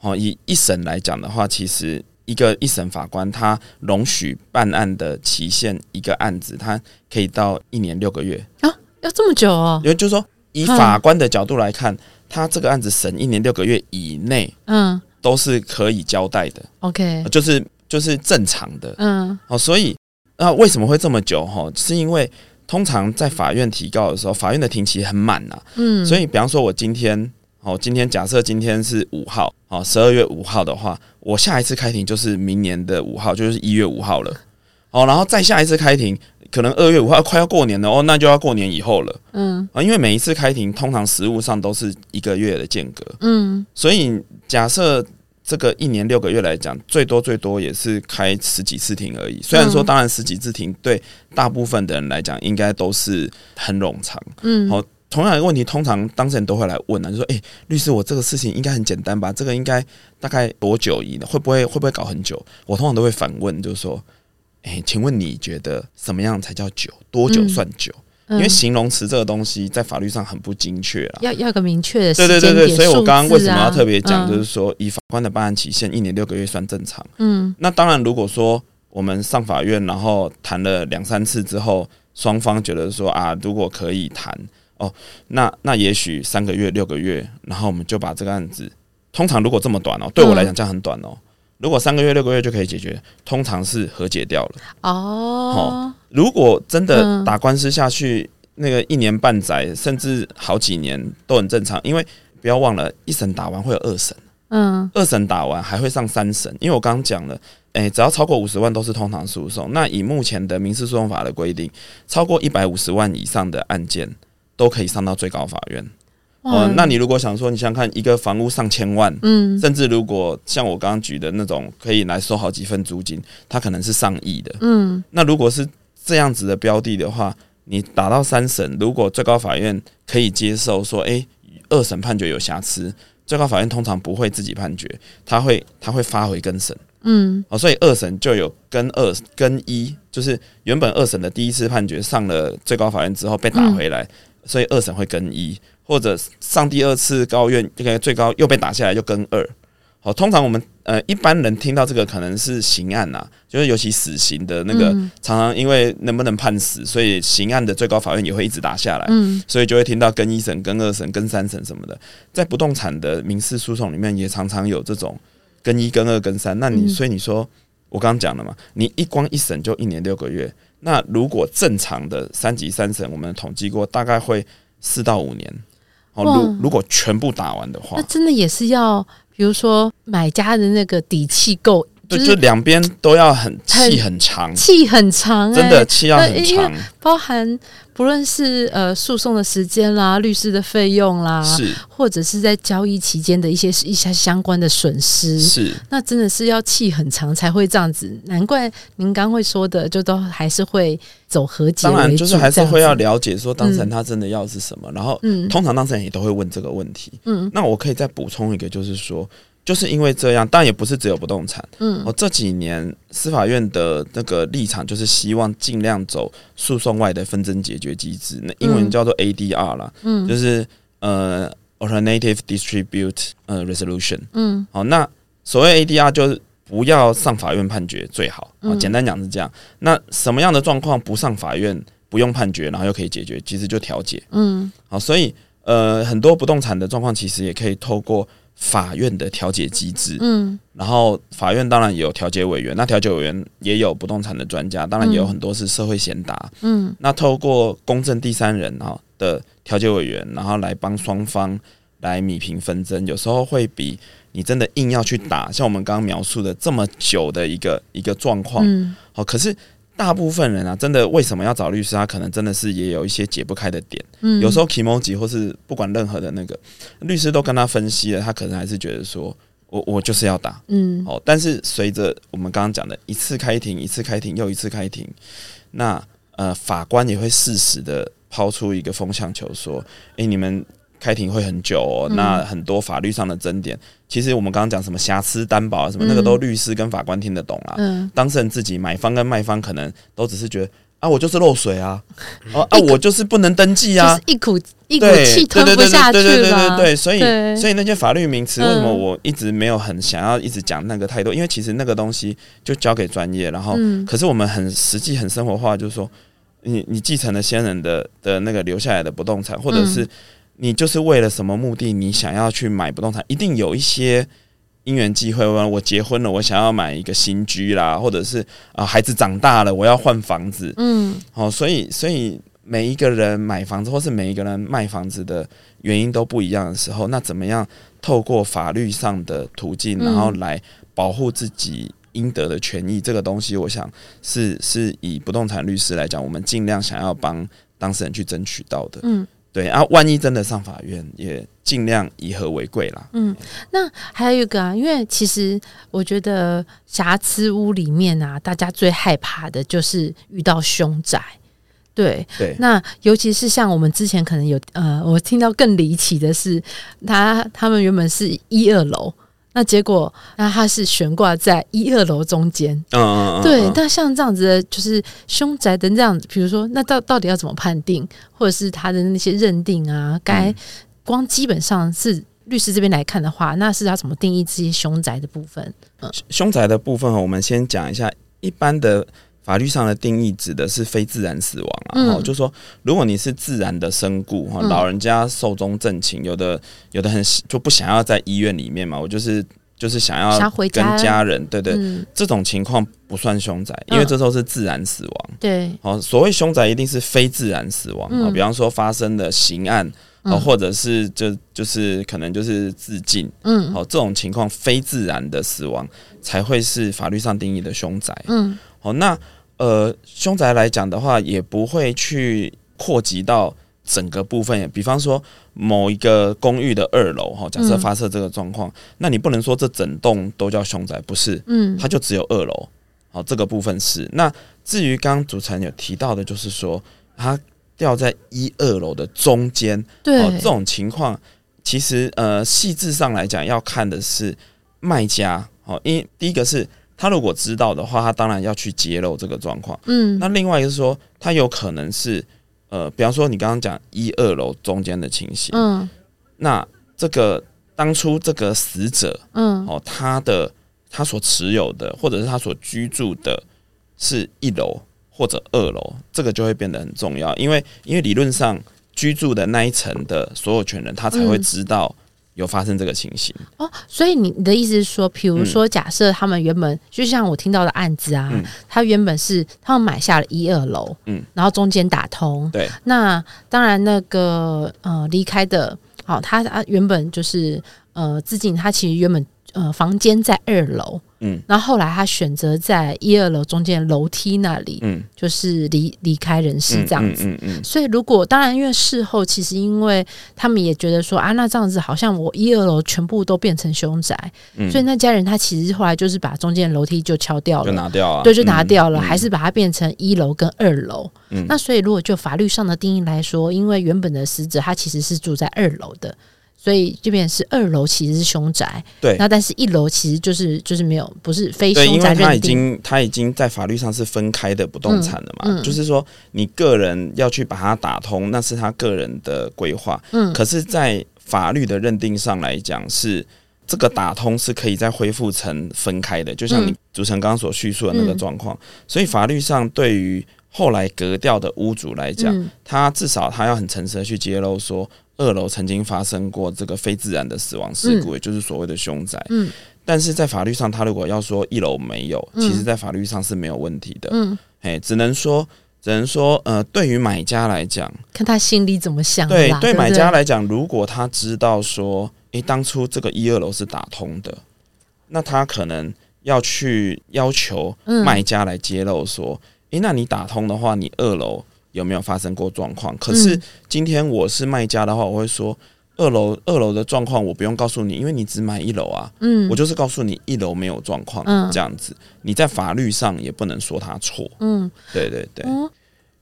哦，以一审来讲的话，其实一个一审法官他容许办案的期限，一个案子他可以到一年六个月啊，要这么久哦？因为就是说，以法官的角度来看，他这个案子审一年六个月以内，嗯，都是可以交代的。OK，就是就是正常的，嗯，哦，所以那为什么会这么久？哈，是因为通常在法院提告的时候，法院的庭期很满呐，嗯，所以比方说我今天。哦，今天假设今天是五号，哦，十二月五号的话，我下一次开庭就是明年的五号，就是一月五号了。哦，然后再下一次开庭，可能二月五号快要过年了，哦，那就要过年以后了。嗯，啊，因为每一次开庭通常实务上都是一个月的间隔。嗯，所以假设这个一年六个月来讲，最多最多也是开十几次庭而已。虽然说，当然十几次庭对大部分的人来讲，应该都是很冗长。嗯，好。同样的问题，通常当事人都会来问啊，就说：“哎、欸，律师，我这个事情应该很简单吧？这个应该大概多久以呢？会不会会不会搞很久？”我通常都会反问，就是说：“诶、欸，请问你觉得什么样才叫久？多久算久？嗯、因为形容词这个东西在法律上很不精确啊，要要个明确的。对对对对，所以我刚刚为什么要特别讲，就是说以法官的办案期限一年六个月算正常。嗯，那当然，如果说我们上法院，然后谈了两三次之后，双方觉得说啊，如果可以谈。哦，那那也许三个月、六个月，然后我们就把这个案子，通常如果这么短哦，对我来讲这样很短哦。如果三个月、六个月就可以解决，通常是和解掉了。哦，如果真的打官司下去，那个一年半载，甚至好几年都很正常，因为不要忘了，一审打完会有二审，嗯，二审打完还会上三审，因为我刚刚讲了，诶，只要超过五十万都是通常诉讼。那以目前的民事诉讼法的规定，超过一百五十万以上的案件。都可以上到最高法院。哦，那你如果想说，你想看一个房屋上千万，嗯，甚至如果像我刚刚举的那种，可以来收好几份租金，它可能是上亿的，嗯。那如果是这样子的标的的话，你打到三审，如果最高法院可以接受说，诶，二审判决有瑕疵，最高法院通常不会自己判决，他会他会发回更审，嗯。哦，所以二审就有跟二跟一。就是原本二审的第一次判决上了最高法院之后被打回来，嗯、所以二审会跟一，或者上第二次高院这个最高又被打下来就跟二。好，通常我们呃一般人听到这个可能是刑案呐，就是尤其死刑的那个，嗯、常常因为能不能判死，所以刑案的最高法院也会一直打下来，嗯，所以就会听到跟一审、跟二审、跟三审什么的。在不动产的民事诉讼里面，也常常有这种跟一、跟二、跟三。那你、嗯、所以你说我刚刚讲了嘛，你一光一审就一年六个月，那如果正常的三级三审，我们统计过大概会四到五年。哦，如如果全部打完的话，那真的也是要。比如说，买家的那个底气够，对，就两边都要很气很长，气很长，真的气要很长，包含不论是呃诉讼的时间啦、律师的费用啦，是。或者是在交易期间的一些一些相关的损失，是。那真的是要气很长才会这样子。难怪您刚会说的，就都还是会走和解，当然就是还是会要了解说当事人他真的要是什么，嗯、然后通常当事人也都会问这个问题。嗯，那我可以再补充一个，就是说。就是因为这样，但也不是只有不动产。嗯，我这几年司法院的那个立场就是希望尽量走诉讼外的纷争解决机制，那英文叫做 ADR 啦。嗯，就是呃 Alternative Dispute 呃 Resolution。嗯，好，那所谓 ADR 就是不要上法院判决最好。啊，简单讲是这样。那什么样的状况不上法院不用判决，然后又可以解决？其实就调解。嗯，好，所以呃很多不动产的状况其实也可以透过。法院的调解机制，嗯，然后法院当然也有调解委员，那调解委员也有不动产的专家，当然也有很多是社会贤达，嗯，那透过公正第三人啊的调解委员，然后来帮双方来弭平纷争，有时候会比你真的硬要去打，像我们刚刚描述的这么久的一个一个状况，嗯，好，可是。大部分人啊，真的为什么要找律师？他可能真的是也有一些解不开的点。嗯，有时候 kimoji 或是不管任何的那个律师都跟他分析了，他可能还是觉得说，我我就是要打。嗯，哦，但是随着我们刚刚讲的一次开庭，一次开庭又一次开庭，那呃法官也会适时的抛出一个风向球，说，诶，你们。开庭会很久哦，那很多法律上的争点，嗯、其实我们刚刚讲什么瑕疵担保啊，什么、嗯、那个都律师跟法官听得懂啊。嗯，当事人自己买方跟卖方可能都只是觉得啊，我就是漏水啊，哦啊，我就是不能登记啊，一股一股气吞不下去了。对对对对对对，所以所以那些法律名词，为什么我一直没有很想要一直讲那个太多？因为其实那个东西就交给专业，然后、嗯、可是我们很实际、很生活化，就是说，你你继承了先人的的那个留下来的不动产，或者是。嗯你就是为了什么目的？你想要去买不动产，一定有一些因缘机会。我结婚了，我想要买一个新居啦，或者是啊，孩子长大了，我要换房子。嗯，好，所以所以每一个人买房子，或是每一个人卖房子的原因都不一样的时候，那怎么样透过法律上的途径，然后来保护自己应得的权益？这个东西，我想是是以不动产律师来讲，我们尽量想要帮当事人去争取到的。嗯。对啊，万一真的上法院，也尽量以和为贵啦。嗯，那还有一个啊，因为其实我觉得瑕疵屋里面啊，大家最害怕的就是遇到凶宅。对对，那尤其是像我们之前可能有呃，我听到更离奇的是，他他们原本是一二楼。那结果，那它是悬挂在一二楼中间。嗯嗯嗯。对，那像这样子的，就是凶宅的这样子，比如说，那到到底要怎么判定，或者是他的那些认定啊？该光基本上是律师这边来看的话，那是要怎么定义这些凶宅的部分？嗯，凶宅的部分，我们先讲一下一般的。法律上的定义指的是非自然死亡啊，嗯、就是说，如果你是自然的身故哈，老人家寿终正寝，有的有的很就不想要在医院里面嘛，我就是就是想要跟家人，家对，对这种情况不算凶宅，因为这时候是自然死亡。对，好，所谓凶宅一定是非自然死亡啊，嗯、比方说发生的刑案啊，嗯、或者是就就是可能就是自尽，嗯，好，这种情况非自然的死亡才会是法律上定义的凶宅。嗯，好，那。呃，凶宅来讲的话，也不会去扩及到整个部分。比方说，某一个公寓的二楼，哈，假设发生这个状况，嗯、那你不能说这整栋都叫凶宅，不是？嗯，它就只有二楼，好，这个部分是。那至于刚刚主持人有提到的，就是说它掉在一二楼的中间，对，这种情况，其实呃，细致上来讲，要看的是卖家，好，因为第一个是。他如果知道的话，他当然要去揭露这个状况。嗯，那另外一个是说，他有可能是呃，比方说你刚刚讲一二楼中间的情形，嗯，那这个当初这个死者，嗯，哦，他的他所持有的或者是他所居住的是一楼或者二楼，这个就会变得很重要，因为因为理论上居住的那一层的所有权人，他才会知道。有发生这个情形。哦，所以你你的意思是说，比如说，假设他们原本、嗯、就像我听到的案子啊，嗯、他原本是他们买下了一二楼，嗯，然后中间打通，对，那当然那个呃离开的，好、哦，他他原本就是呃自己他其实原本呃房间在二楼。嗯，然后后来他选择在一二楼中间楼梯那里，嗯，就是离离开人世这样子。嗯嗯，嗯，嗯。所以如果当然，因为事后其实因为他们也觉得说啊，那这样子好像我一二楼全部都变成凶宅，嗯，所以那家人他其实后来就是把中间楼梯就敲掉了，就拿掉啊，对，就拿掉了，嗯，还是把它变成一楼跟二楼。嗯，那所以如果就法律上的定义来说，因为原本的死者他其实是住在二楼的。所以这边是二楼其实是凶宅，对。那但是一楼其实就是就是没有，不是非凶宅认定。对，因为他已经他已经在法律上是分开的不动产了嘛，嗯嗯、就是说你个人要去把它打通，那是他个人的规划。嗯。可是，在法律的认定上来讲，是这个打通是可以再恢复成分开的，就像你主持人刚刚所叙述的那个状况。嗯、所以法律上对于后来格调的屋主来讲，嗯、他至少他要很诚实的去揭露说。二楼曾经发生过这个非自然的死亡事故，嗯、也就是所谓的凶宅。嗯，但是在法律上，他如果要说一楼没有，嗯、其实在法律上是没有问题的。嗯，哎，只能说，只能说，呃，对于买家来讲，看他心里怎么想。对，对买家来讲，如果他知道说，诶，当初这个一二楼是打通的，那他可能要去要求卖家来揭露说，诶，那你打通的话，你二楼。有没有发生过状况？可是今天我是卖家的话，我会说二楼二楼的状况我不用告诉你，因为你只买一楼啊。嗯，我就是告诉你一楼没有状况，嗯这样子你在法律上也不能说他错。嗯，对对对。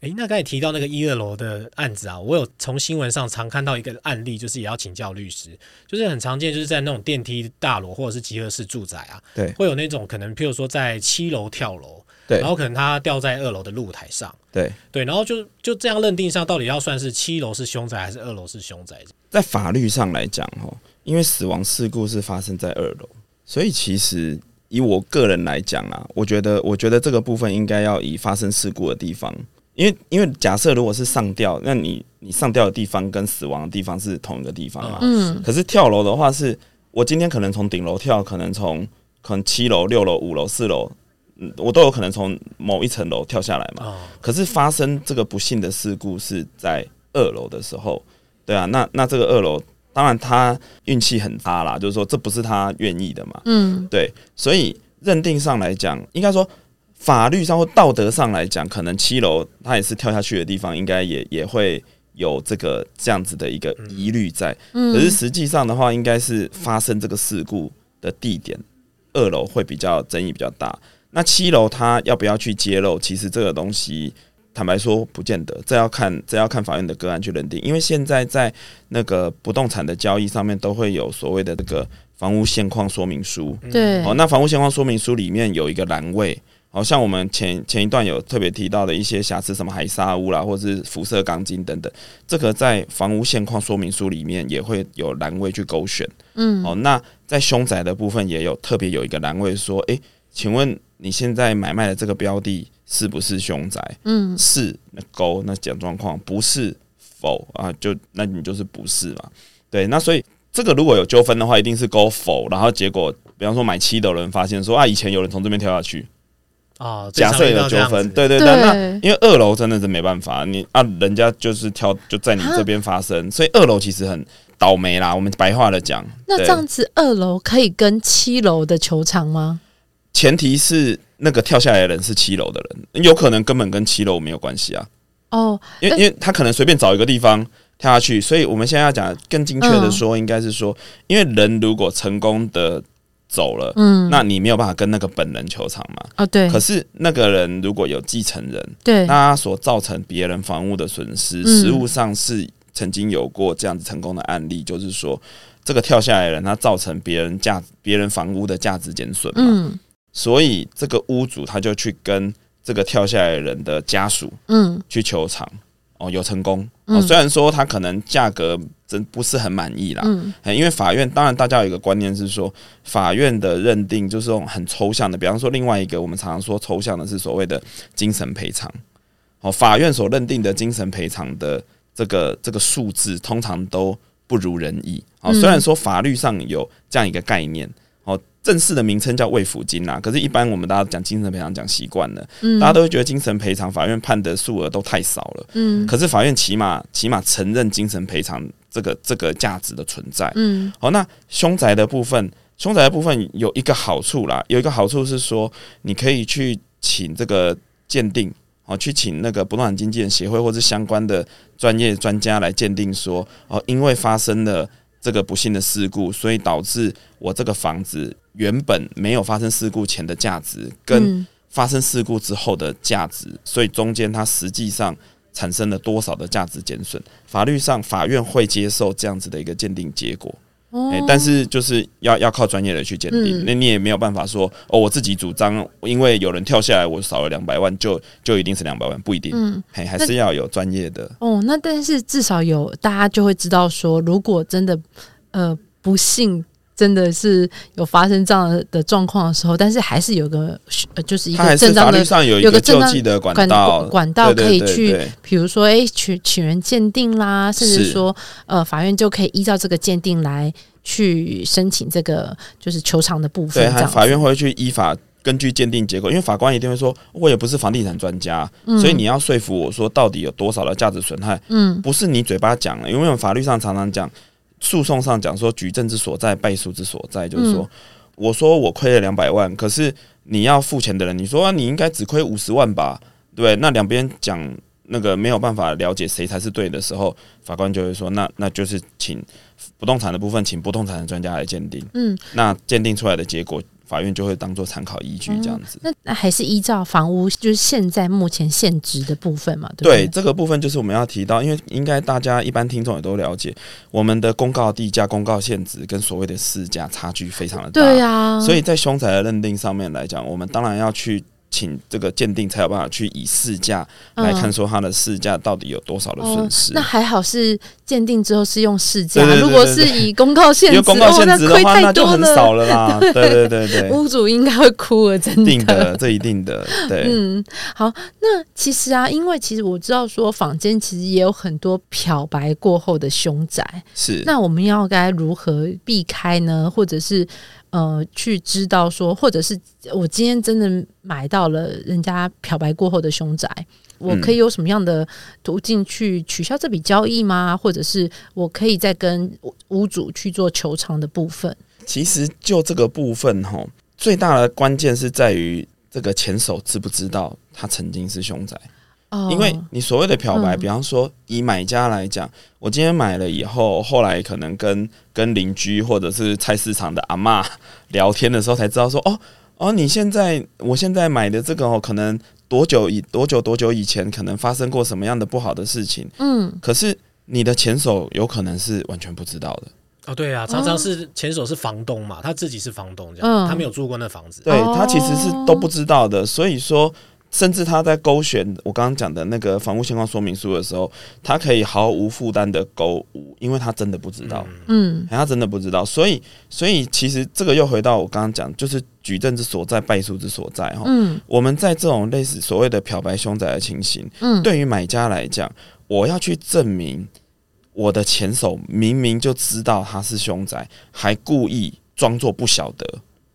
诶，那刚才提到那个一二楼的案子啊，我有从新闻上常看到一个案例，就是也要请教律师，就是很常见，就是在那种电梯大楼或者是集合式住宅啊，对，会有那种可能，譬如说在七楼跳楼。对，然后可能他掉在二楼的露台上，对。对，然后就就这样认定上，到底要算是七楼是凶宅还是二楼是凶宅？在法律上来讲，哈，因为死亡事故是发生在二楼，所以其实以我个人来讲啊，我觉得我觉得这个部分应该要以发生事故的地方，因为因为假设如果是上吊，那你你上吊的地方跟死亡的地方是同一个地方嘛，嗯，可是跳楼的话是，是我今天可能从顶楼跳，可能从可能七楼、六楼、五楼、四楼。嗯，我都有可能从某一层楼跳下来嘛。可是发生这个不幸的事故是在二楼的时候，对啊，那那这个二楼当然他运气很差啦，就是说这不是他愿意的嘛。嗯，对，所以认定上来讲，应该说法律上或道德上来讲，可能七楼他也是跳下去的地方，应该也也会有这个这样子的一个疑虑在。可是实际上的话，应该是发生这个事故的地点二楼会比较争议比较大。那七楼他要不要去揭露？其实这个东西，坦白说不见得，这要看这要看法院的个案去认定。因为现在在那个不动产的交易上面，都会有所谓的这个房屋现况说明书。对，哦，那房屋现况说明书里面有一个栏位，好像我们前前一段有特别提到的一些瑕疵，什么海砂屋啦，或者是辐射钢筋等等，这个在房屋现况说明书里面也会有栏位去勾选。嗯，哦，那在凶宅的部分也有特别有一个栏位说，诶，请问。你现在买卖的这个标的是不是凶宅？嗯，是，那勾那讲状况，不是否啊？就那你就是不是嘛？对，那所以这个如果有纠纷的话，一定是勾否，然后结果，比方说买七楼的人发现说啊，以前有人从这边跳下去啊，假设有纠纷，对对对，对那因为二楼真的是没办法，你啊，人家就是跳就在你这边发生，所以二楼其实很倒霉啦。我们白话的讲，那这样子二楼可以跟七楼的球场吗？前提是那个跳下来的人是七楼的人，有可能根本跟七楼没有关系啊。哦，因为因为他可能随便找一个地方跳下去，所以我们现在要讲更精确的说，应该是说，因为人如果成功的走了，嗯，那你没有办法跟那个本人求偿嘛。哦，对。可是那个人如果有继承人，对，那他所造成别人房屋的损失，实物上是曾经有过这样子成功的案例，就是说这个跳下来的人他造成别人价别人房屋的价值减损嘛。嗯所以这个屋主他就去跟这个跳下来的人的家属，嗯，去求偿，哦，有成功。哦，虽然说他可能价格真不是很满意啦，嗯，因为法院当然大家有一个观念是说，法院的认定就是这种很抽象的，比方说另外一个我们常常说抽象的是所谓的精神赔偿，哦，法院所认定的精神赔偿的这个这个数字通常都不如人意，哦，虽然说法律上有这样一个概念。正式的名称叫慰抚金呐，可是，一般我们大家讲精神赔偿讲习惯了，嗯，大家都会觉得精神赔偿法院判的数额都太少了，嗯，可是法院起码起码承认精神赔偿这个这个价值的存在，嗯，好，那凶宅的部分，凶宅的部分有一个好处啦，有一个好处是说，你可以去请这个鉴定，哦，去请那个不动产经纪人协会或是相关的专业专家来鉴定说，哦，因为发生了这个不幸的事故，所以导致我这个房子。原本没有发生事故前的价值，跟发生事故之后的价值，嗯、所以中间它实际上产生了多少的价值减损？法律上法院会接受这样子的一个鉴定结果，哎欸、但是就是要要靠专业的去鉴定，那、嗯、你也没有办法说哦，我自己主张，因为有人跳下来，我少了两百万，就就一定是两百万，不一定，嗯，还还是要有专业的。哦，那但是至少有大家就会知道说，如果真的呃不幸。真的是有发生这样的状况的时候，但是还是有个呃，就是一个正当的，有一个救济的管道，管道可以去，比如说，哎，请请人鉴定啦，甚至说，呃，法院就可以依照这个鉴定来去申请这个就是求偿的部分。对，法院会去依法根据鉴定结果，因为法官一定会说，我也不是房地产专家，嗯、所以你要说服我说到底有多少的价值损害，嗯，不是你嘴巴讲了，因为我们法律上常常讲。诉讼上讲说，举证之所在，败诉之所在，就是说，我说我亏了两百万，可是你要付钱的人，你说你应该只亏五十万吧？对，那两边讲那个没有办法了解谁才是对的时候，法官就会说，那那就是请不动产的部分，请不动产的专家来鉴定。嗯，那鉴定出来的结果。法院就会当做参考依据这样子，嗯，那还是依照房屋就是现在目前现值的部分嘛？对，对，这个部分就是我们要提到，因为应该大家一般听众也都了解，我们的公告地价、公告现值跟所谓的市价差距非常的大，对啊，所以在凶宅的认定上面来讲，我们当然要去。请这个鉴定才有办法去以市价来看，说它的市价到底有多少的损失。那还好是鉴定之后是用市价，如果是以公告现值，公告现值的话，那就很少了啦。对对对对，屋主应该会哭了，真的。定的，这一定的。对，嗯，好。那其实啊，因为其实我知道说，坊间其实也有很多漂白过后的凶宅。是。那我们要该如何避开呢？或者是？呃，去知道说，或者是我今天真的买到了人家漂白过后的凶宅，我可以有什么样的途径去取消这笔交易吗？或者是我可以再跟屋主去做求偿的部分？其实就这个部分哈，最大的关键是在于这个前手知不知道他曾经是凶宅。因为你所谓的漂白，比方说以买家来讲，我今天买了以后，后来可能跟跟邻居或者是菜市场的阿妈聊天的时候，才知道说，哦哦，你现在我现在买的这个哦，可能多久以多久多久以前可能发生过什么样的不好的事情，嗯，可是你的前手有可能是完全不知道的。哦，对啊，常常是前手是房东嘛，他自己是房东这样，他没有住过那房子，对，他其实是都不知道的，所以说。甚至他在勾选我刚刚讲的那个房屋现况说明书的时候，他可以毫无负担的勾五，因为他真的不知道，嗯，他真的不知道，所以，所以其实这个又回到我刚刚讲，就是举证之所在，败诉之所在哈。嗯，我们在这种类似所谓的漂白凶宅的情形，嗯，对于买家来讲，我要去证明我的前手明明就知道他是凶宅，还故意装作不晓得，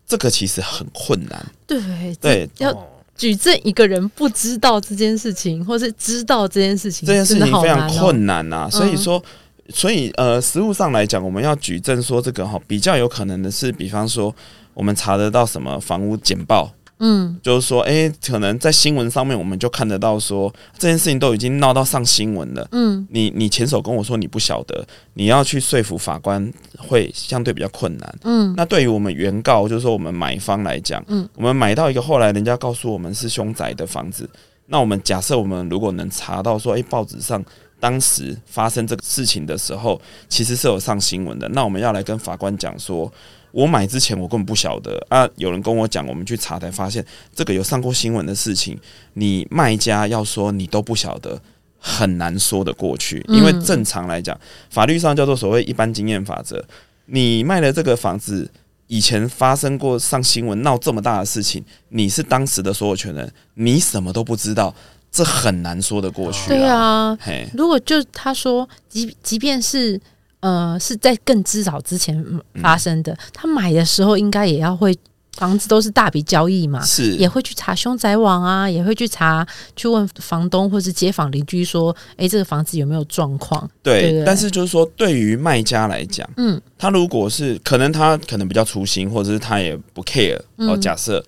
这个其实很困难。对对，要。举证一个人不知道这件事情，或是知道这件事情，这件事情非常困难呐、啊。所以说，所以呃，实物上来讲，我们要举证说这个哈，比较有可能的是，比方说，我们查得到什么房屋简报。嗯，就是说，哎、欸，可能在新闻上面我们就看得到说这件事情都已经闹到上新闻了。嗯，你你前手跟我说你不晓得，你要去说服法官会相对比较困难。嗯，那对于我们原告，就是说我们买方来讲，嗯，我们买到一个后来人家告诉我们是凶宅的房子，那我们假设我们如果能查到说，哎、欸，报纸上当时发生这个事情的时候，其实是有上新闻的。那我们要来跟法官讲说，我买之前我根本不晓得啊，有人跟我讲，我们去查才发现这个有上过新闻的事情。你卖家要说你都不晓得，很难说得过去，因为正常来讲，法律上叫做所谓一般经验法则。你卖了这个房子，以前发生过上新闻闹这么大的事情，你是当时的所有权人，你什么都不知道，这很难说得过去。对啊，如果就他说，即即便是呃是在更之早之前发生的，他买的时候应该也要会。房子都是大笔交易嘛，是。也会去查凶宅网啊，也会去查，去问房东或是街坊邻居说，哎、欸，这个房子有没有状况？对，但是就是说，对于卖家来讲，嗯，他如果是可能他可能比较粗心，或者是他也不 care 哦，假设，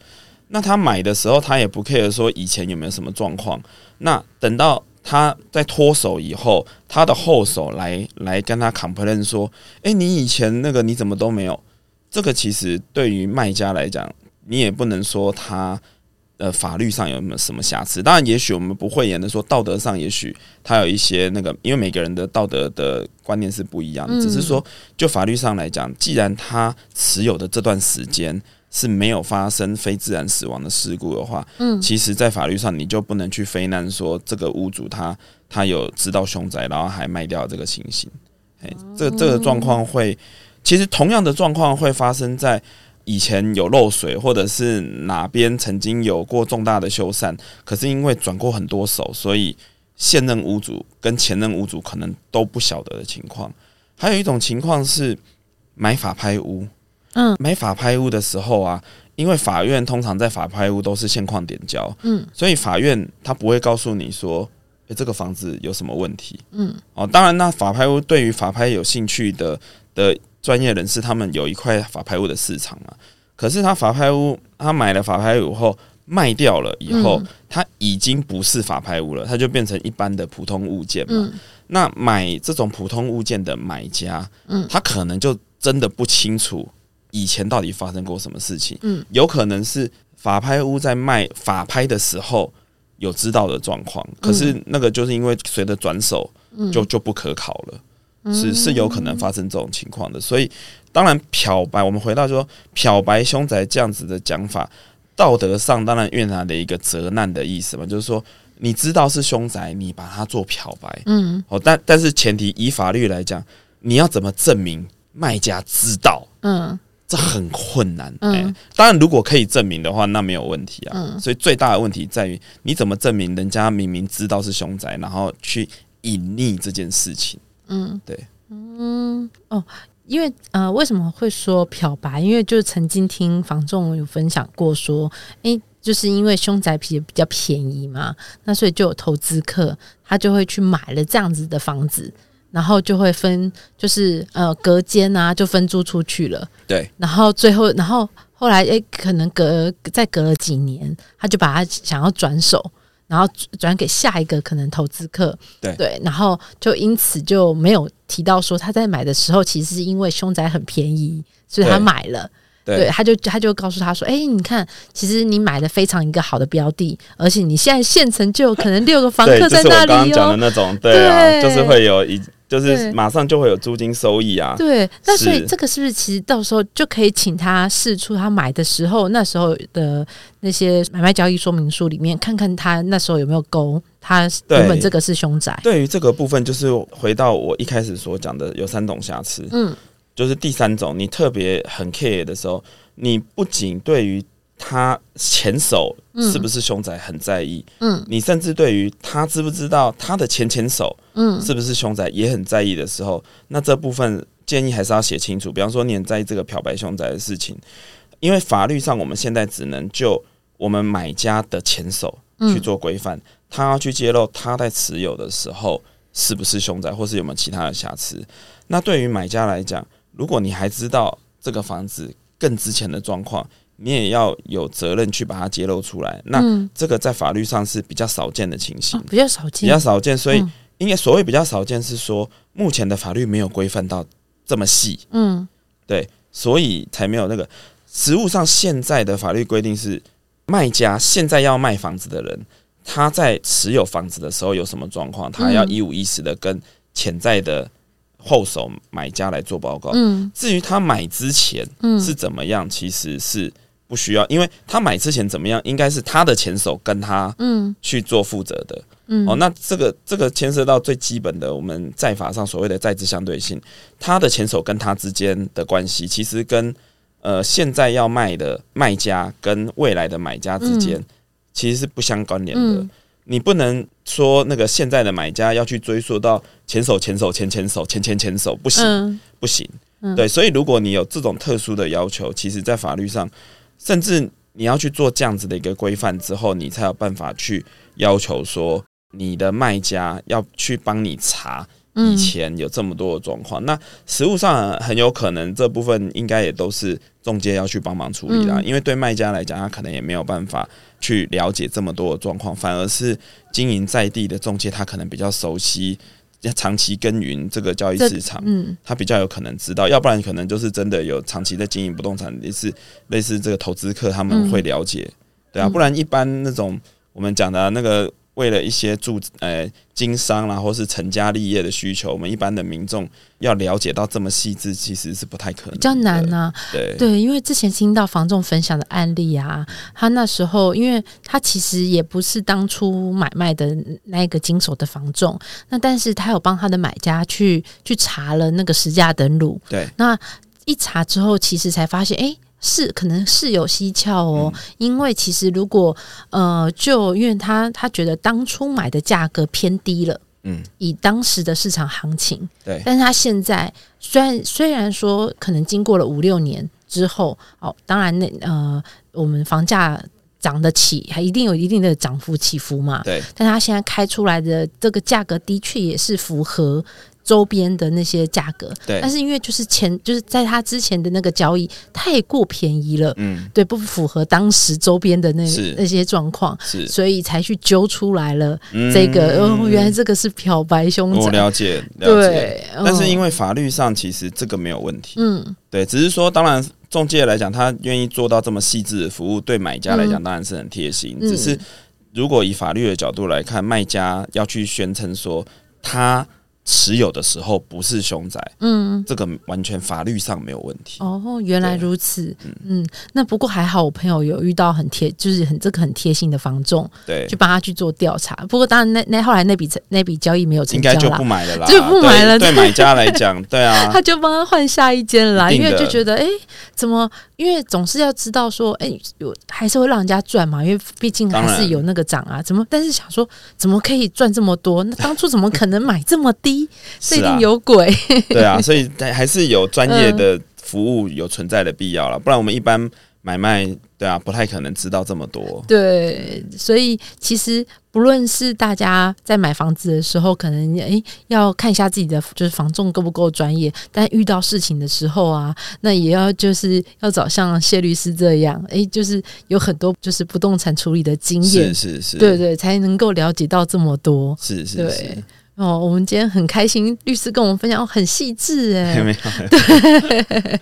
那他买的时候他也不 care 说以前有没有什么状况，那等到他在脱手以后，他的后手来来跟他 complain 说，哎、你以前那个你怎么都没有？这个其实对于卖家来讲，你也不能说他呃法律上有没有什么瑕疵。当然，也许我们不会言的说道德上，也许他有一些那个，因为每个人的道德的观念是不一样的。只是说，就法律上来讲，既然他持有的这段时间是没有发生非自然死亡的事故的话，嗯，其实，在法律上你就不能去非难说这个屋主他他有知道凶宅，然后还卖掉这个情形。哎，这、这个状况会。其实同样的状况会发生在以前有漏水，或者是哪边曾经有过重大的修缮，可是因为转过很多手，所以现任屋主跟前任屋主可能都不晓得的情况。还有一种情况是买法拍屋，嗯，买法拍屋的时候啊，因为法院通常在法拍屋都是现况点交，嗯，所以法院他不会告诉你说，诶，这个房子有什么问题，嗯，哦，当然那法拍屋对于法拍有兴趣的的。专业人士他们有一块法拍屋的市场嘛，可是他法拍屋，他买了法拍屋后卖掉了以后，他已经不是法拍屋了，他就变成一般的普通物件嘛。那买这种普通物件的买家，他可能就真的不清楚以前到底发生过什么事情。嗯。有可能是法拍屋在卖法拍的时候有知道的状况，可是那个就是因为随着转手就就不可考了。是是有可能发生这种情况的，所以当然漂白，我们回到说漂白凶宅这样子的讲法，道德上当然蕴含的一个责难的意思嘛，就是说你知道是凶宅，你把它做漂白，嗯，哦，但但是前提以法律来讲，你要怎么证明卖家知道？嗯，这很困难。嗯，当然如果可以证明的话，那没有问题啊。嗯，所以最大的问题在于你怎么证明人家明明知道是凶宅，然后去隐匿这件事情。嗯，对，嗯，哦，因为呃，为什么会说漂白？因为就是曾经听房仲有分享过，说，诶，就是因为凶宅皮比较便宜嘛，那所以就有投资客，他就会去买了这样子的房子，然后就会分，就是呃，隔间啊，就分租出去了。对，然后最后，然后后来，诶，可能隔再隔了几年，他就把他想要转手。然后转给下一个可能投资客，对对，然后就因此就没有提到说他在买的时候，其实是因为凶宅很便宜，所以他买了。对，对，他就他就告诉他说：“哎，你看，其实你买的非常一个好的标的，而且你现在现成就有可能六个房客在那里哦。”刚刚讲的那种，对啊，就是会有一。就是马上就会有租金收益啊！对，那所以这个是不是其实到时候就可以请他试出他买的时候那时候的那些买卖交易说明书里面，看看他那时候有没有勾他原本这个是凶宅。对于这个部分，就是回到我一开始所讲的，有三种瑕疵。嗯，就是第三种，你特别很 care 的时候，你不仅对于。他前手是不是凶宅很在意？嗯，你甚至对于他知不知道他的前前手，嗯，是不是凶宅也很在意的时候，那这部分建议还是要写清楚。比方说，你很在意这个漂白凶宅的事情，因为法律上我们现在只能就我们买家的前手去做规范，他要去揭露他在持有的时候是不是凶宅，或是有没有其他的瑕疵。那对于买家来讲，如果你还知道这个房子更之前的状况。你也要有责任去把它揭露出来。那这个在法律上是比较少见的情形，比较少见，比较少见。所以，应该所谓比较少见，是说目前的法律没有规范到这么细。嗯，对，所以才没有那个。实务上现在的法律规定是，卖家现在要卖房子的人，他在持有房子的时候有什么状况，他要一五一十的跟潜在的后手买家来做报告。嗯，至于他买之前是怎么样，其实是不需要，因为他买之前怎么样，应该是他的前手跟他嗯去做负责的。嗯，哦，那这个这个牵涉到最基本的我们在法上所谓的债之相对性，他的前手跟他之间的关系，其实跟呃现在要卖的卖家跟未来的买家之间其实是不相关联的。你不能说那个现在的买家要去追溯到前手前手前前手前前前手，不行不行。对，所以如果你有这种特殊的要求，其实在法律上，甚至你要去做这样子的一个规范之后，你才有办法去要求说。你的卖家要去帮你查以前有这么多的状况，嗯、那实物上很有可能这部分应该也都是中介要去帮忙处理啦。嗯、因为对卖家来讲，他可能也没有办法去了解这么多的状况，反而是经营在地的中介，他可能比较熟悉，长期耕耘这个交易市场，嗯，他比较有可能知道，要不然可能就是真的有长期在经营不动产，类似类似这个投资客他们会了解，嗯、对啊，不然一般那种我们讲的、啊、那个。为了一些住呃经商啦，或是成家立业的需求，我们一般的民众要了解到这么细致，其实是不太可能，比较难啊。对对，因为之前听到房仲分享的案例啊，他那时候，因为他其实也不是当初买卖的那个经手的房仲，那但是他有帮他的买家去去查了那个实价登录，对，那一查之后，其实才发现，哎、欸。是，可能是有蹊跷哦，嗯、因为其实如果呃，就因为他他觉得当初买的价格偏低了，嗯，以当时的市场行情，对，但是他现在虽然虽然说可能经过了五六年之后，哦，当然那呃，我们房价涨得起，还一定有一定的涨幅起伏嘛，对，但他现在开出来的这个价格的确也是符合。周边的那些价格，对，但是因为就是前就是在他之前的那个交易太过便宜了，嗯，对，不符合当时周边的那那些状况，是，所以才去揪出来了这个，哦、嗯，原来这个是漂白凶宅，我了解，了解，对，但是因为法律上其实这个没有问题，嗯，对，只是说当然中介来讲，他愿意做到这么细致的服务，对买家来讲当然是很贴心，嗯、只是如果以法律的角度来看，卖家要去宣称说他。持有的时候不是凶宅，嗯，这个完全法律上没有问题。哦，原来如此，嗯嗯，那不过还好，我朋友有遇到很贴，就是很这个很贴心的房仲，对，去帮他去做调查。不过当然那，那那后来那笔那笔交易没有成交，应该就不买了啦，就不买了。对，对 买家来讲，对啊，他就帮他换下一间啦，因为就觉得，哎、欸，怎么？因为总是要知道说，哎、欸，有还是会让人家赚嘛，因为毕竟还是有那个涨啊。怎么？但是想说，怎么可以赚这么多？那当初怎么可能买这么低？这一定有鬼，啊，对啊，所以还是有专业的服务有存在的必要了，不然我们一般买卖，对啊，不太可能知道这么多。对，所以其实不论是大家在买房子的时候，可能哎、欸、要看一下自己的就是房仲够不够专业，但遇到事情的时候啊，那也要就是要找像谢律师这样，哎、欸，就是有很多就是不动产处理的经验，是是是，对对，才能够了解到这么多，是是是。对哦，我们今天很开心，律师跟我们分享，哦，很细致哎，没有，对，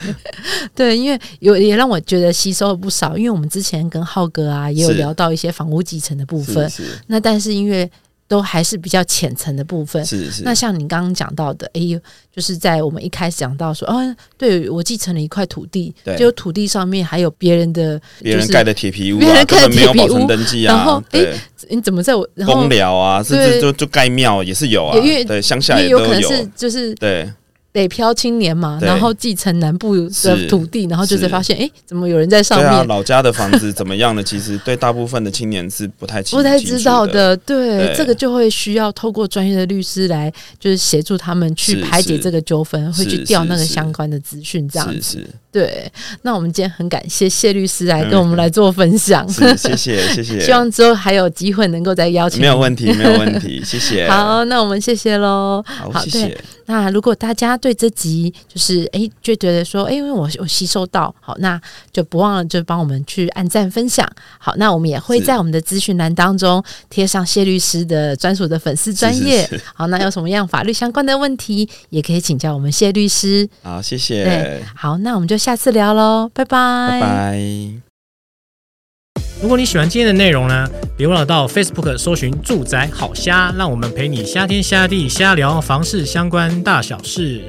对，因为有也让我觉得吸收了不少，因为我们之前跟浩哥啊也有聊到一些房屋继承的部分，那但是因为。都还是比较浅层的部分。是是。那像你刚刚讲到的，哎呦，就是在我们一开始讲到说，哦，对我继承了一块土地，对，就土地上面还有别人的，别人盖的铁皮屋，别人盖的铁皮屋，登记啊，然后，哎，你怎么在我然后公寮啊，甚至就就盖庙也是有啊，因为对乡下也都有，可能是就是对。北漂青年嘛，然后继承南部的土地，然后就是发现，哎，怎么有人在上面？对啊，老家的房子怎么样呢？其实对大部分的青年是不太清不太知道的。对，这个就会需要透过专业的律师来，就是协助他们去排解这个纠纷，会去调那个相关的资讯，这样子。对，那我们今天很感谢谢律师来跟我们来做分享，谢谢谢谢。希望之后还有机会能够再邀请。没有问题，没有问题，谢谢。好，那我们谢谢喽。好，谢谢。那如果大家对这集就是哎，就觉得说哎，因为我我吸收到，好，那就不忘了就帮我们去按赞分享。好，那我们也会在我们的资讯栏当中贴上谢律师的专属的粉丝专业。好，那有什么样法律相关的问题，也可以请教我们谢律师。好，谢谢。对，好，那我们就下次聊喽，拜拜。拜拜。如果你喜欢今天的内容呢，别忘了到 Facebook 搜寻“住宅好虾”，让我们陪你虾天虾地虾聊房事相关大小事。